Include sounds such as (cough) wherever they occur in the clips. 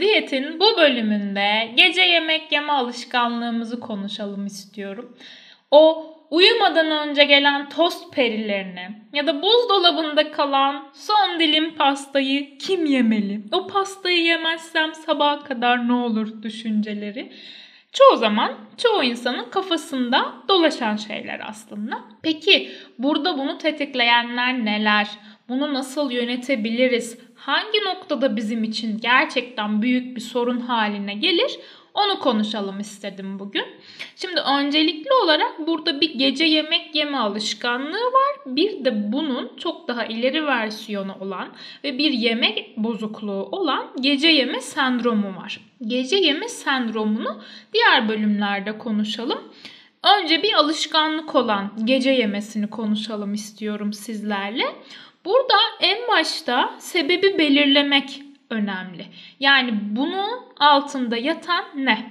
Diyet'in bu bölümünde gece yemek yeme alışkanlığımızı konuşalım istiyorum. O uyumadan önce gelen tost perilerini ya da buzdolabında kalan son dilim pastayı kim yemeli? O pastayı yemezsem sabaha kadar ne olur düşünceleri. Çoğu zaman çoğu insanın kafasında dolaşan şeyler aslında. Peki burada bunu tetikleyenler neler? Bunu nasıl yönetebiliriz? Hangi noktada bizim için gerçekten büyük bir sorun haline gelir? Onu konuşalım istedim bugün. Şimdi öncelikli olarak burada bir gece yemek yeme alışkanlığı var. Bir de bunun çok daha ileri versiyonu olan ve bir yemek bozukluğu olan gece yeme sendromu var. Gece yeme sendromunu diğer bölümlerde konuşalım. Önce bir alışkanlık olan gece yemesini konuşalım istiyorum sizlerle. Burada en başta sebebi belirlemek önemli. Yani bunun altında yatan ne?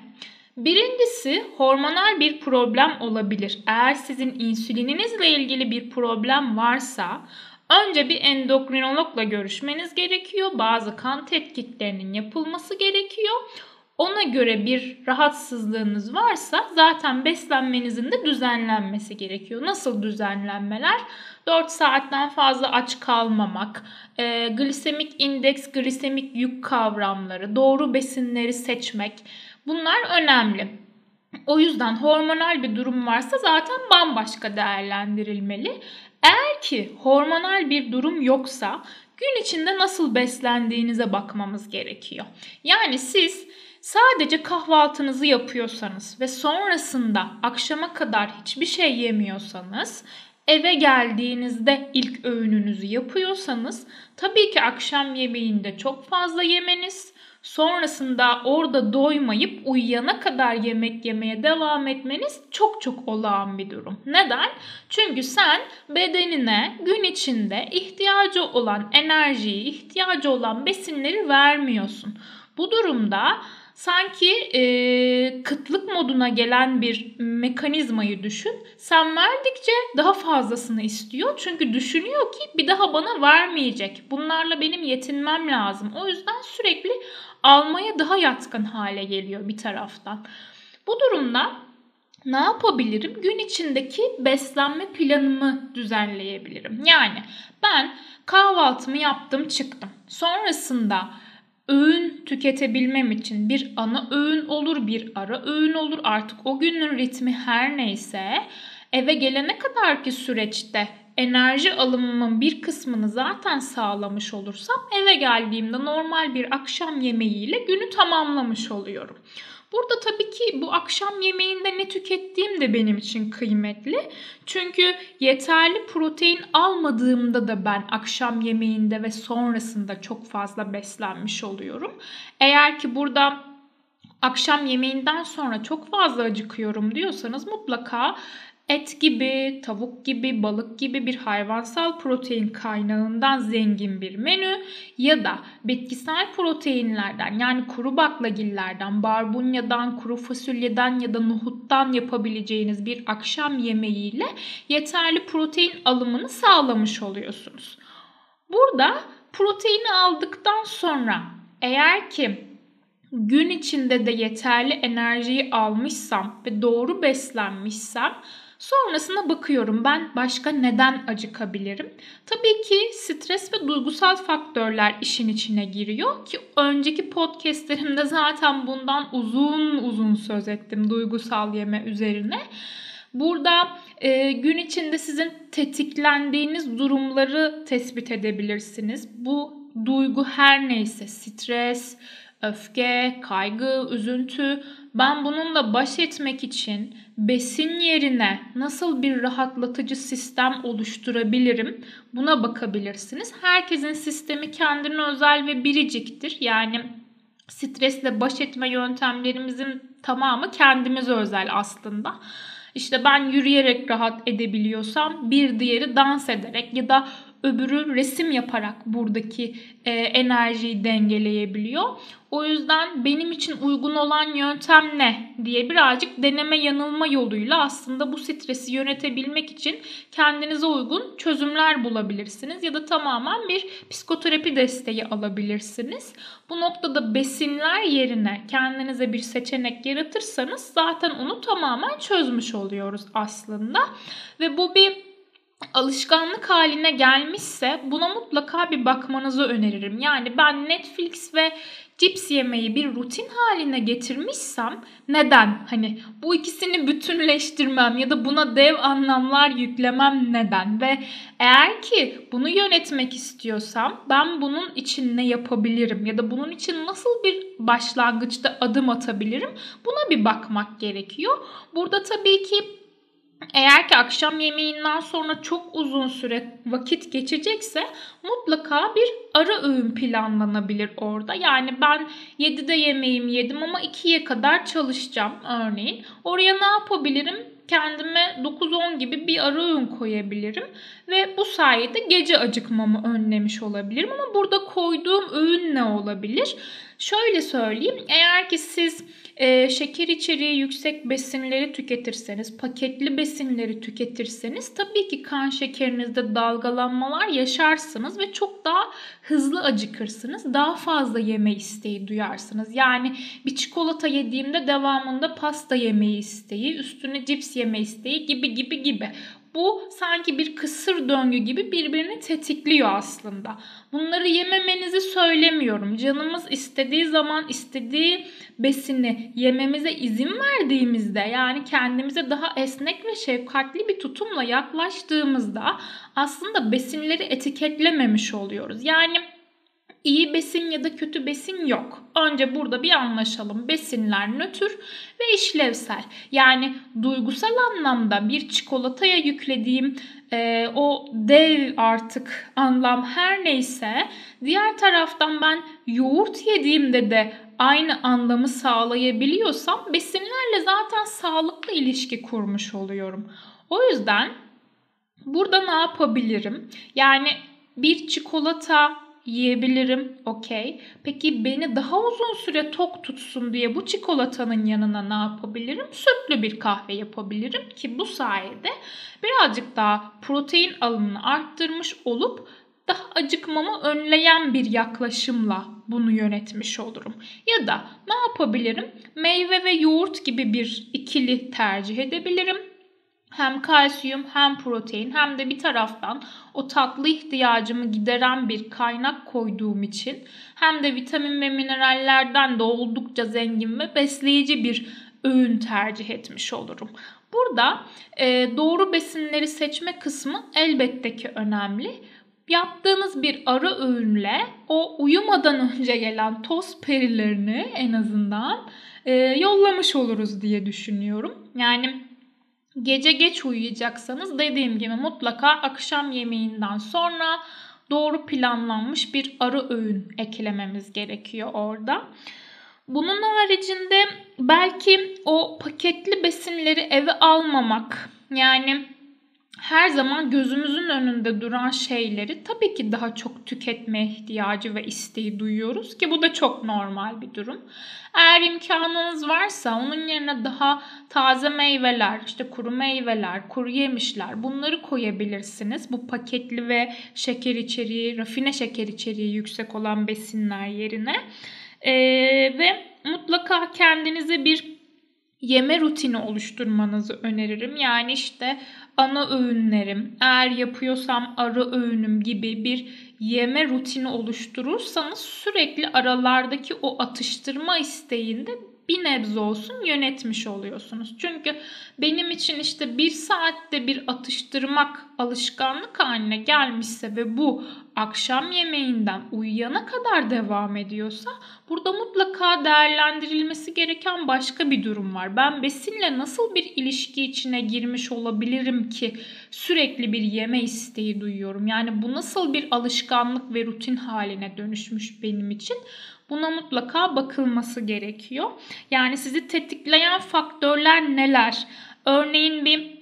Birincisi hormonal bir problem olabilir. Eğer sizin insülininizle ilgili bir problem varsa önce bir endokrinologla görüşmeniz gerekiyor. Bazı kan tetkiklerinin yapılması gerekiyor. Ona göre bir rahatsızlığınız varsa zaten beslenmenizin de düzenlenmesi gerekiyor. Nasıl düzenlenmeler? 4 saatten fazla aç kalmamak, e, glisemik indeks, glisemik yük kavramları, doğru besinleri seçmek bunlar önemli. O yüzden hormonal bir durum varsa zaten bambaşka değerlendirilmeli. Eğer ki hormonal bir durum yoksa gün içinde nasıl beslendiğinize bakmamız gerekiyor. Yani siz sadece kahvaltınızı yapıyorsanız ve sonrasında akşama kadar hiçbir şey yemiyorsanız eve geldiğinizde ilk öğününüzü yapıyorsanız tabii ki akşam yemeğinde çok fazla yemeniz, sonrasında orada doymayıp uyuyana kadar yemek yemeye devam etmeniz çok çok olağan bir durum. Neden? Çünkü sen bedenine gün içinde ihtiyacı olan enerjiyi, ihtiyacı olan besinleri vermiyorsun. Bu durumda sanki e, kıtlık moduna gelen bir mekanizmayı düşün. Sen verdikçe daha fazlasını istiyor. Çünkü düşünüyor ki bir daha bana vermeyecek. Bunlarla benim yetinmem lazım. O yüzden sürekli almaya daha yatkın hale geliyor bir taraftan. Bu durumda ne yapabilirim? Gün içindeki beslenme planımı düzenleyebilirim. Yani ben kahvaltımı yaptım çıktım. Sonrasında öğün tüketebilmem için bir ana öğün olur, bir ara öğün olur. Artık o günün ritmi her neyse eve gelene kadar ki süreçte enerji alımımın bir kısmını zaten sağlamış olursam eve geldiğimde normal bir akşam yemeğiyle günü tamamlamış oluyorum. Burada tabii ki bu akşam yemeğinde ne tükettiğim de benim için kıymetli. Çünkü yeterli protein almadığımda da ben akşam yemeğinde ve sonrasında çok fazla beslenmiş oluyorum. Eğer ki burada akşam yemeğinden sonra çok fazla acıkıyorum diyorsanız mutlaka et gibi, tavuk gibi, balık gibi bir hayvansal protein kaynağından zengin bir menü ya da bitkisel proteinlerden yani kuru baklagillerden, barbunyadan, kuru fasulyeden ya da nohuttan yapabileceğiniz bir akşam yemeğiyle yeterli protein alımını sağlamış oluyorsunuz. Burada proteini aldıktan sonra eğer ki gün içinde de yeterli enerjiyi almışsam ve doğru beslenmişsem Sonrasında bakıyorum ben başka neden acıkabilirim? Tabii ki stres ve duygusal faktörler işin içine giriyor ki önceki podcastlerimde zaten bundan uzun uzun söz ettim duygusal yeme üzerine. Burada e, gün içinde sizin tetiklendiğiniz durumları tespit edebilirsiniz. Bu duygu her neyse stres, öfke, kaygı, üzüntü ben bununla baş etmek için besin yerine nasıl bir rahatlatıcı sistem oluşturabilirim? Buna bakabilirsiniz. Herkesin sistemi kendine özel ve biriciktir. Yani stresle baş etme yöntemlerimizin tamamı kendimize özel aslında. İşte ben yürüyerek rahat edebiliyorsam bir diğeri dans ederek ya da öbürü resim yaparak buradaki e, enerjiyi dengeleyebiliyor. O yüzden benim için uygun olan yöntem ne diye birazcık deneme yanılma yoluyla aslında bu stresi yönetebilmek için kendinize uygun çözümler bulabilirsiniz ya da tamamen bir psikoterapi desteği alabilirsiniz. Bu noktada besinler yerine kendinize bir seçenek yaratırsanız zaten onu tamamen çözmüş oluyoruz aslında. Ve bu bir alışkanlık haline gelmişse buna mutlaka bir bakmanızı öneririm. Yani ben Netflix ve cips yemeyi bir rutin haline getirmişsem neden? Hani bu ikisini bütünleştirmem ya da buna dev anlamlar yüklemem neden? Ve eğer ki bunu yönetmek istiyorsam ben bunun için ne yapabilirim? Ya da bunun için nasıl bir başlangıçta adım atabilirim? Buna bir bakmak gerekiyor. Burada tabii ki eğer ki akşam yemeğinden sonra çok uzun süre vakit geçecekse mutlaka bir ara öğün planlanabilir orada. Yani ben 7'de yemeğimi yedim ama 2'ye kadar çalışacağım örneğin. Oraya ne yapabilirim? kendime 9-10 gibi bir ara öğün koyabilirim ve bu sayede gece acıkmamı önlemiş olabilirim ama burada koyduğum öğün ne olabilir? Şöyle söyleyeyim eğer ki siz e, şeker içeriği yüksek besinleri tüketirseniz, paketli besinleri tüketirseniz tabii ki kan şekerinizde dalgalanmalar yaşarsınız ve çok daha hızlı acıkırsınız. Daha fazla yeme isteği duyarsınız. Yani bir çikolata yediğimde devamında pasta yemeyi isteği, üstüne cips yeme isteği gibi gibi gibi. Bu sanki bir kısır döngü gibi birbirini tetikliyor aslında. Bunları yememenizi söylemiyorum. Canımız istediği zaman istediği besini yememize izin verdiğimizde yani kendimize daha esnek ve şefkatli bir tutumla yaklaştığımızda aslında besinleri etiketlememiş oluyoruz. Yani iyi besin ya da kötü besin yok. Önce burada bir anlaşalım. Besinler nötr ve işlevsel. Yani duygusal anlamda bir çikolataya yüklediğim e, o dev artık anlam her neyse diğer taraftan ben yoğurt yediğimde de aynı anlamı sağlayabiliyorsam besinlerle zaten sağlıklı ilişki kurmuş oluyorum. O yüzden burada ne yapabilirim? Yani bir çikolata yiyebilirim. Okey. Peki beni daha uzun süre tok tutsun diye bu çikolatanın yanına ne yapabilirim? Sütlü bir kahve yapabilirim ki bu sayede birazcık daha protein alımını arttırmış olup daha acıkmamı önleyen bir yaklaşımla bunu yönetmiş olurum. Ya da ne yapabilirim? Meyve ve yoğurt gibi bir ikili tercih edebilirim hem kalsiyum hem protein hem de bir taraftan o tatlı ihtiyacımı gideren bir kaynak koyduğum için hem de vitamin ve minerallerden de oldukça zengin ve besleyici bir öğün tercih etmiş olurum. Burada e, doğru besinleri seçme kısmı elbette ki önemli. Yaptığınız bir ara öğünle o uyumadan (laughs) önce gelen toz perilerini en azından e, yollamış oluruz diye düşünüyorum. Yani Gece geç uyuyacaksanız dediğim gibi mutlaka akşam yemeğinden sonra doğru planlanmış bir ara öğün eklememiz gerekiyor orada. Bunun haricinde belki o paketli besinleri eve almamak yani her zaman gözümüzün önünde duran şeyleri tabii ki daha çok tüketme ihtiyacı ve isteği duyuyoruz ki bu da çok normal bir durum. Eğer imkanınız varsa onun yerine daha taze meyveler, işte kuru meyveler, kuru yemişler bunları koyabilirsiniz. Bu paketli ve şeker içeriği, rafine şeker içeriği yüksek olan besinler yerine. Ee, ve mutlaka kendinize bir yeme rutini oluşturmanızı öneririm. Yani işte ana öğünlerim, eğer yapıyorsam ara öğünüm gibi bir yeme rutini oluşturursanız sürekli aralardaki o atıştırma isteğinde bir nebze olsun yönetmiş oluyorsunuz. Çünkü benim için işte bir saatte bir atıştırmak alışkanlık haline gelmişse ve bu akşam yemeğinden uyuyana kadar devam ediyorsa burada mutlaka değerlendirilmesi gereken başka bir durum var. Ben besinle nasıl bir ilişki içine girmiş olabilirim ki sürekli bir yeme isteği duyuyorum. Yani bu nasıl bir alışkanlık ve rutin haline dönüşmüş benim için? Buna mutlaka bakılması gerekiyor. Yani sizi tetikleyen faktörler neler? Örneğin bir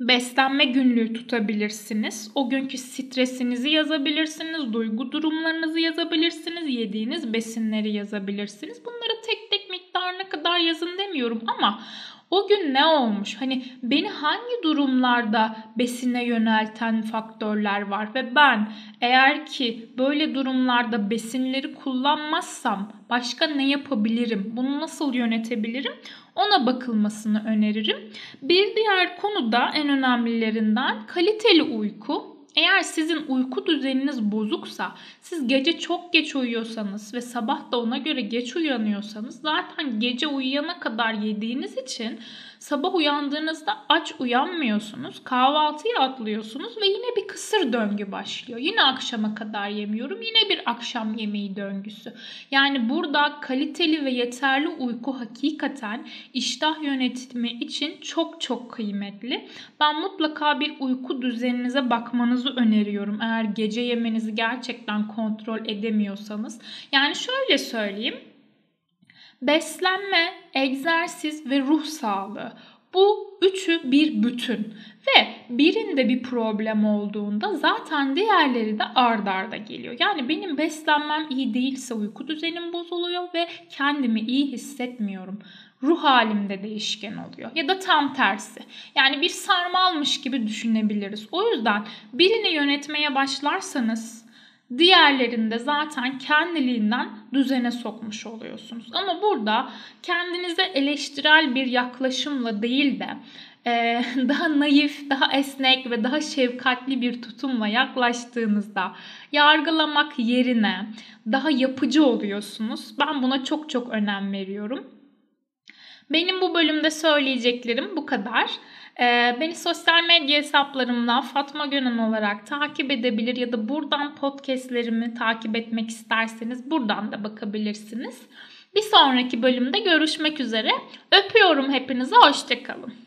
beslenme günlüğü tutabilirsiniz. O günkü stresinizi yazabilirsiniz, duygu durumlarınızı yazabilirsiniz, yediğiniz besinleri yazabilirsiniz. Bunları tek tek miktarına kadar yazın demiyorum ama o gün ne olmuş? Hani beni hangi durumlarda besine yönelten faktörler var ve ben eğer ki böyle durumlarda besinleri kullanmazsam başka ne yapabilirim? Bunu nasıl yönetebilirim? Ona bakılmasını öneririm. Bir diğer konu da en önemlilerinden kaliteli uyku. Eğer sizin uyku düzeniniz bozuksa, siz gece çok geç uyuyorsanız ve sabah da ona göre geç uyanıyorsanız zaten gece uyuyana kadar yediğiniz için sabah uyandığınızda aç uyanmıyorsunuz. Kahvaltıyı atlıyorsunuz ve yine bir kısır döngü başlıyor. Yine akşama kadar yemiyorum. Yine bir akşam yemeği döngüsü. Yani burada kaliteli ve yeterli uyku hakikaten iştah yönetimi için çok çok kıymetli. Ben mutlaka bir uyku düzeninize bakmanızı öneriyorum. Eğer gece yemenizi gerçekten kontrol edemiyorsanız. Yani şöyle söyleyeyim. Beslenme, egzersiz ve ruh sağlığı. Bu üçü bir bütün ve birinde bir problem olduğunda zaten diğerleri de ard arda geliyor. Yani benim beslenmem iyi değilse uyku düzenim bozuluyor ve kendimi iyi hissetmiyorum. Ruh halimde değişken oluyor ya da tam tersi. Yani bir sarmalmış gibi düşünebiliriz. O yüzden birini yönetmeye başlarsanız Diğerlerinde zaten kendiliğinden düzene sokmuş oluyorsunuz. Ama burada kendinize eleştirel bir yaklaşımla değil de e, (laughs) daha naif, daha esnek ve daha şefkatli bir tutumla yaklaştığınızda yargılamak yerine daha yapıcı oluyorsunuz. Ben buna çok çok önem veriyorum. Benim bu bölümde söyleyeceklerim bu kadar. Ee, beni sosyal medya hesaplarımdan Fatma Gönen olarak takip edebilir ya da buradan podcastlerimi takip etmek isterseniz buradan da bakabilirsiniz. Bir sonraki bölümde görüşmek üzere. Öpüyorum hepinize, hoşçakalın.